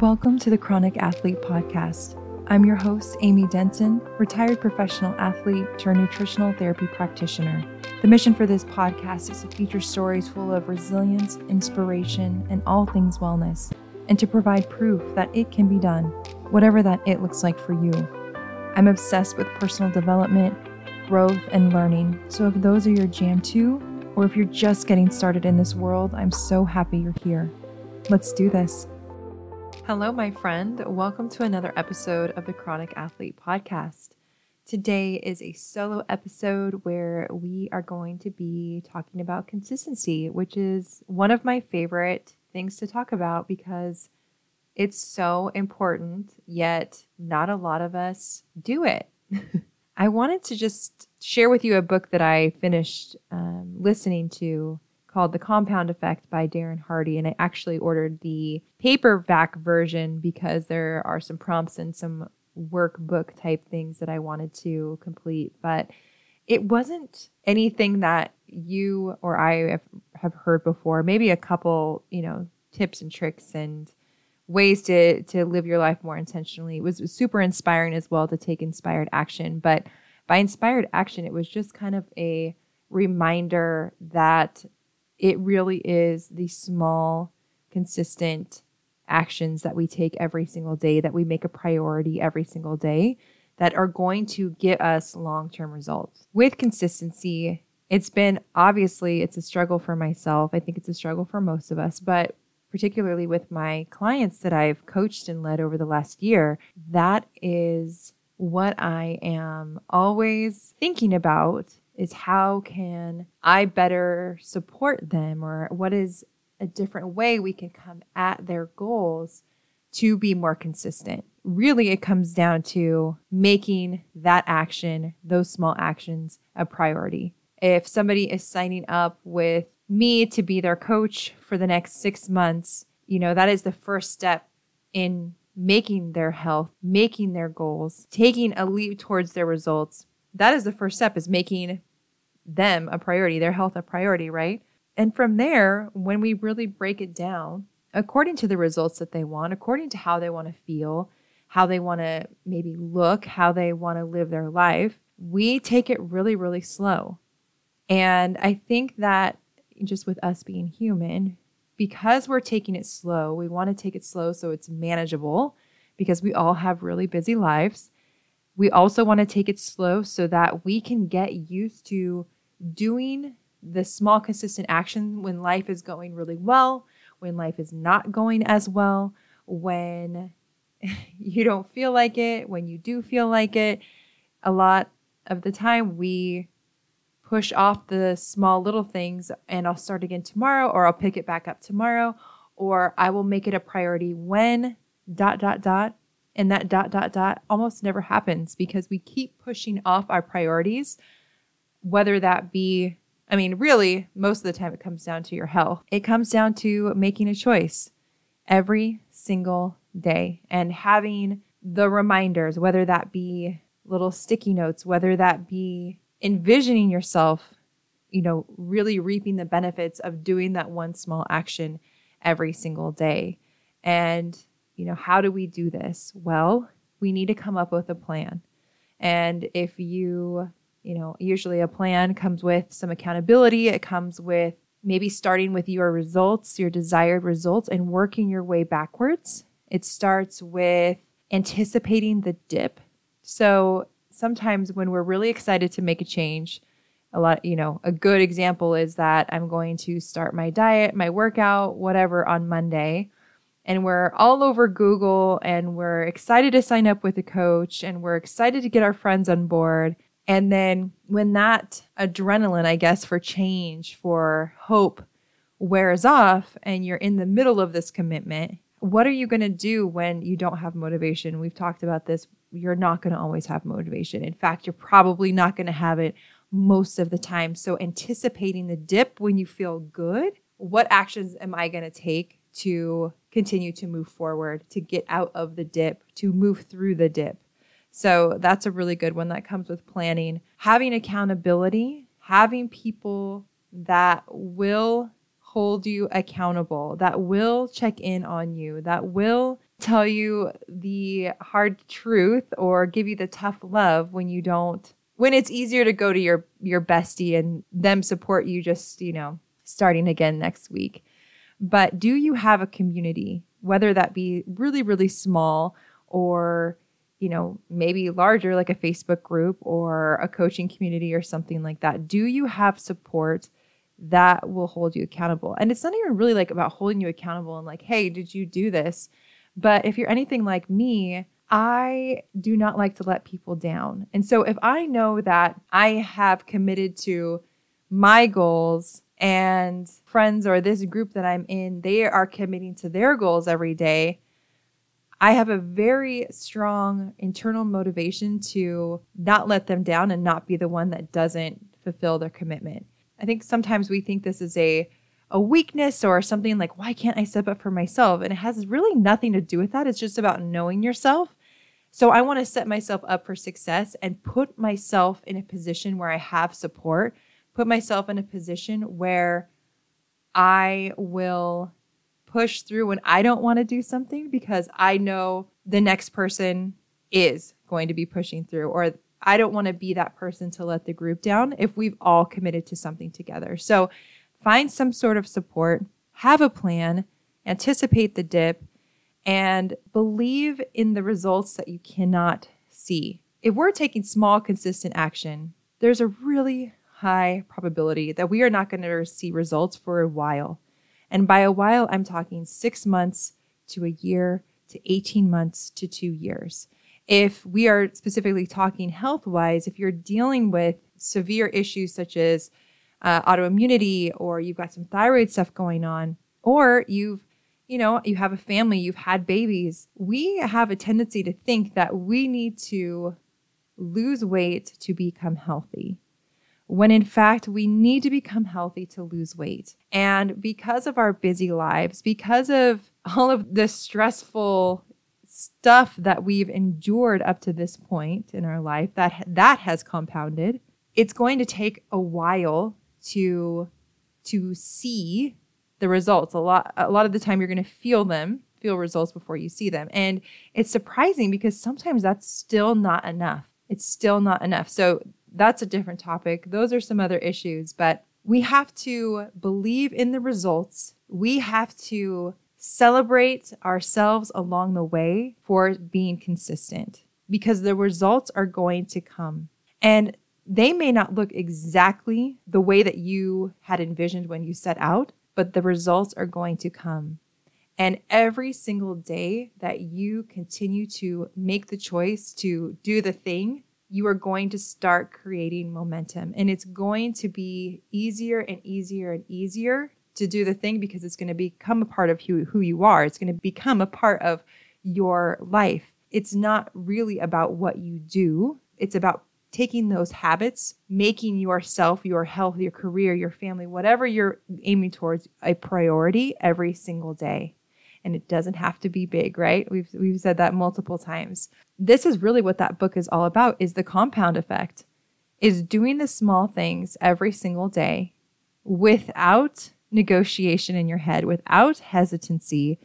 Welcome to the Chronic Athlete Podcast. I'm your host, Amy Denson, retired professional athlete turned nutritional therapy practitioner. The mission for this podcast is to feature stories full of resilience, inspiration, and all things wellness, and to provide proof that it can be done, whatever that it looks like for you. I'm obsessed with personal development, growth, and learning, so if those are your jam too, or if you're just getting started in this world, I'm so happy you're here. Let's do this. Hello, my friend. Welcome to another episode of the Chronic Athlete Podcast. Today is a solo episode where we are going to be talking about consistency, which is one of my favorite things to talk about because it's so important, yet not a lot of us do it. I wanted to just share with you a book that I finished um, listening to called The Compound Effect by Darren Hardy. And I actually ordered the paperback version because there are some prompts and some workbook type things that I wanted to complete. But it wasn't anything that you or I have, heard before. Maybe a couple, you know, tips and tricks and ways to to live your life more intentionally. It was, super inspiring as well to take inspired action. But by inspired action, it was just kind of a reminder that it really is the small, consistent actions that we take every single day, that we make a priority every single day, that are going to get us long term results. With consistency, it's been obviously it's a struggle for myself. I think it's a struggle for most of us, but particularly with my clients that I've coached and led over the last year, that is what I am always thinking about is how can I better support them or what is a different way we can come at their goals to be more consistent. Really, it comes down to making that action, those small actions, a priority. If somebody is signing up with me to be their coach for the next six months, you know, that is the first step in making their health, making their goals, taking a leap towards their results. That is the first step is making them a priority, their health a priority, right? And from there, when we really break it down, according to the results that they want, according to how they want to feel, how they want to maybe look, how they want to live their life, we take it really, really slow. And I think that just with us being human, because we're taking it slow, we want to take it slow so it's manageable because we all have really busy lives. We also want to take it slow so that we can get used to doing the small, consistent action when life is going really well, when life is not going as well, when you don't feel like it, when you do feel like it. A lot of the time, we push off the small little things and I'll start again tomorrow, or I'll pick it back up tomorrow, or I will make it a priority when dot, dot, dot. And that dot, dot, dot almost never happens because we keep pushing off our priorities whether that be, I mean, really, most of the time it comes down to your health. It comes down to making a choice every single day and having the reminders, whether that be little sticky notes, whether that be envisioning yourself, you know, really reaping the benefits of doing that one small action every single day. And, you know, how do we do this? Well, we need to come up with a plan. And if you you know, usually a plan comes with some accountability. It comes with maybe starting with your results, your desired results, and working your way backwards. It starts with anticipating the dip. So sometimes when we're really excited to make a change, a lot, you know, a good example is that I'm going to start my diet, my workout, whatever on Monday. And we're all over Google and we're excited to sign up with a coach and we're excited to get our friends on board. And then when that adrenaline, I guess, for change, for hope wears off and you're in the middle of this commitment, what are you going to do when you don't have motivation? We've talked about this. You're not going to always have motivation. In fact, you're probably not going to have it most of the time. So, anticipating the dip when you feel good, what actions am I going to take to continue to move forward, to get out of the dip, to move through the dip? So that's a really good one that comes with planning. Having accountability, having people that will hold you accountable, that will check in on you, that will tell you the hard truth or give you the tough love when you don't when it's easier to go to your your bestie and them support you just, you know, starting again next week. But do you have a community, whether that be really really small or you know, maybe larger like a Facebook group or a coaching community or something like that? Do you have support that will hold you accountable? And it's not even really like about holding you accountable and like, hey, did you do this? But if you're anything like me, I do not like to let people down. And so if I know that I have committed to my goals and friends or this group that I'm in, they are committing to their goals every day, I have a very strong internal motivation to not let them down and not be the one that doesn't fulfill their commitment. I think sometimes we think this is a a weakness or something like why can't I step up for myself and it has really nothing to do with that. It's just about knowing yourself. So I want to set myself up for success and put myself in a position where I have support, put myself in a position where I will push through when I don't want to do something because I know the next person is going to be pushing through, or I don't want to be that person to let the group down if we've all committed to something together. So find some sort of support, have a plan, anticipate the dip, and believe in the results that you cannot see. If we're taking small, consistent action, there's a really high probability that we are not going to see results for a while. And by a while, I'm talking six months to a year to 18 months to two years. If we are specifically talking health wise, if you're dealing with severe issues such as uh, autoimmunity or you've got some thyroid stuff going on, or you've you know, you have a family, you've had babies. We have a tendency to think that we need to lose weight to become healthy when in fact we need to become healthy to lose weight. And because of our busy lives, because of all of the stressful stuff that we've endured up to this point in our life that that has compounded, it's going to take a while to to see the results. A lot a lot of the time you're going to feel them, feel results before you see them. And it's surprising because sometimes that's still not enough. It's still not enough. So that's a different topic. Those are some other issues, but we have to believe in the results. We have to celebrate ourselves along the way for being consistent because the results are going to come. And they may not look exactly the way that you had envisioned when you set out, but the results are going to come. And every single day that you continue to make the choice to do the thing you are going to start creating momentum. And it's going to be easier and easier and easier to do the thing because it's going to become a part of who, who you are. It's going to become a part of your life. It's not really about what you do, it's about taking those habits, making yourself, your health, your career, your family, whatever you're aiming towards, a priority every single day and it doesn't have to be big, right? We've we've said that multiple times. This is really what that book is all about is the compound effect. Is doing the small things every single day without negotiation in your head, without hesitancy,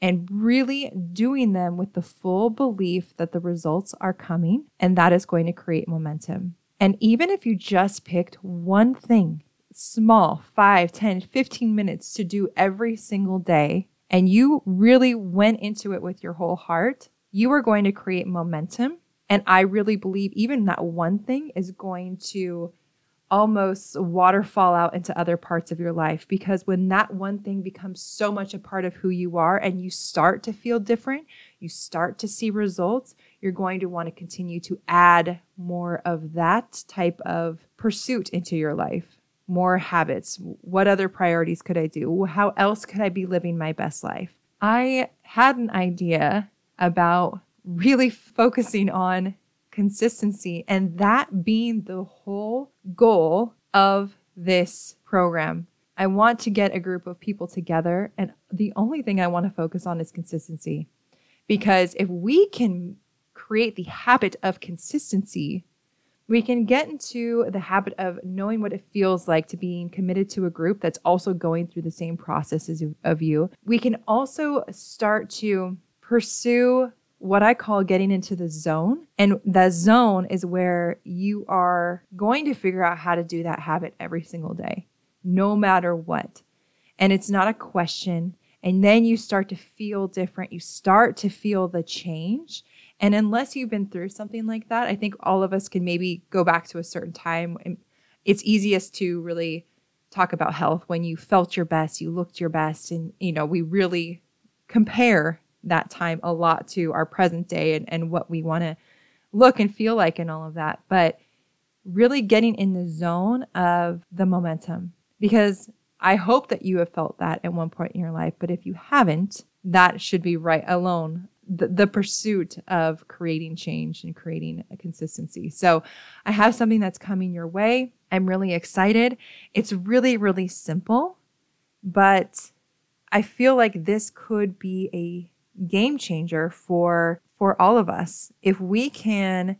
and really doing them with the full belief that the results are coming and that is going to create momentum. And even if you just picked one thing, small, 5, 10, 15 minutes to do every single day, and you really went into it with your whole heart, you are going to create momentum. And I really believe even that one thing is going to almost waterfall out into other parts of your life because when that one thing becomes so much a part of who you are and you start to feel different, you start to see results, you're going to want to continue to add more of that type of pursuit into your life more habits? What other priorities could I do? How else could I be living my best life? I had an idea about really focusing on consistency and that being the whole goal of this program. I want to get a group of people together, and the only thing I want to focus on is consistency. Because if we can create the habit of consistency, we can get into the habit of knowing what it feels like to being committed to a group that's also going through the same processes of, you. We can also start to pursue what I call getting into the zone. And the zone is where you are going to figure out how to do that habit every single day, no matter what. And it's not a question. And then you start to feel different. You start to feel the change. And unless you've been through something like that, I think all of us can maybe go back to a certain time. And it's easiest to really talk about health when you felt your best, you looked your best, and you know, we really compare that time a lot to our present day and, and what we want to look and feel like and all of that. But really getting in the zone of the momentum because I hope that you have felt that at one point in your life. But if you haven't, that should be right alone. The, the pursuit of creating change and creating a consistency. So, I have something that's coming your way. I'm really excited. It's really, really simple, but I feel like this could be a game changer for for all of us if we can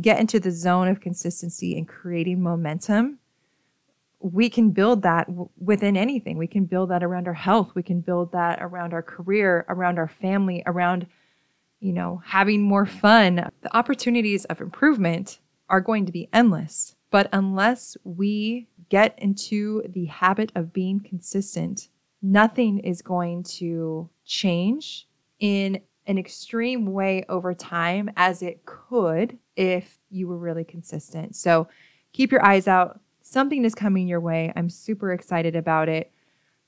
get into the zone of consistency and creating momentum we can build that w- within anything we can build that around our health we can build that around our career around our family around you know having more fun the opportunities of improvement are going to be endless but unless we get into the habit of being consistent nothing is going to change in an extreme way over time as it could if you were really consistent. So keep your eyes out. Something is coming your way. I'm super excited about it.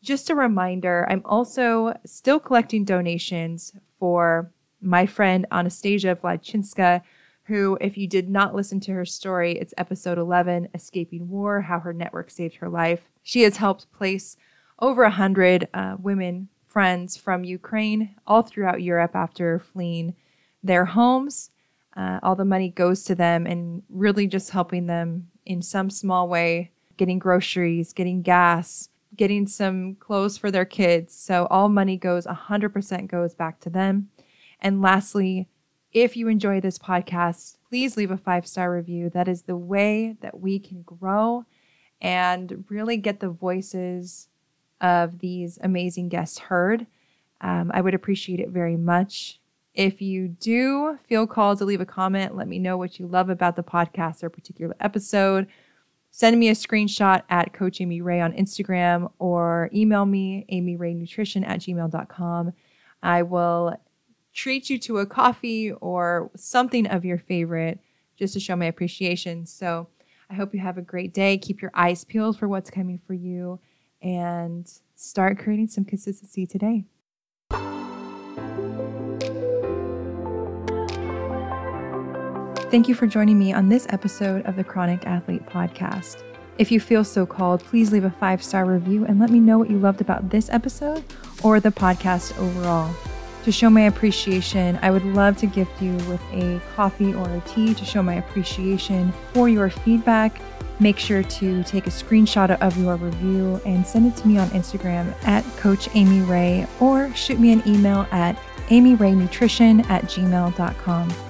Just a reminder, I'm also still collecting donations for my friend Anastasia Vladychynska, who, if you did not listen to her story, it's episode 11, Escaping War How Her Network Saved Her Life. She has helped place over 100 uh, women friends from Ukraine all throughout Europe after fleeing their homes. Uh, all the money goes to them and really just helping them in some small way, getting groceries, getting gas, getting some clothes for their kids. So all money goes 100% goes back to them. And lastly, if you enjoy this podcast, please leave a five star review. That is the way that we can grow and really get the voices of these amazing guests heard. Um, I would appreciate it very much. If you do feel called to leave a comment, let me know what you love about the podcast or particular episode. Send me a screenshot at Coach Amy Rae on Instagram or email me, amyraenutrition at gmail.com. I will treat you to a coffee or something of your favorite just to show my appreciation. So I hope you have a great day. Keep your eyes peeled for what's coming for you and start creating some consistency today. Thank you for joining me on this episode of the Chronic Athlete Podcast. If you feel so called, please leave a five star review and let me know what you loved about this episode or the podcast overall. To show my appreciation, I would love to gift you with a coffee or a tea to show my appreciation for your feedback Make sure to take a screenshot of your review and send it to me on Instagram at Coach Amy Rae or shoot me an email at amyraenutrition at gmail.com.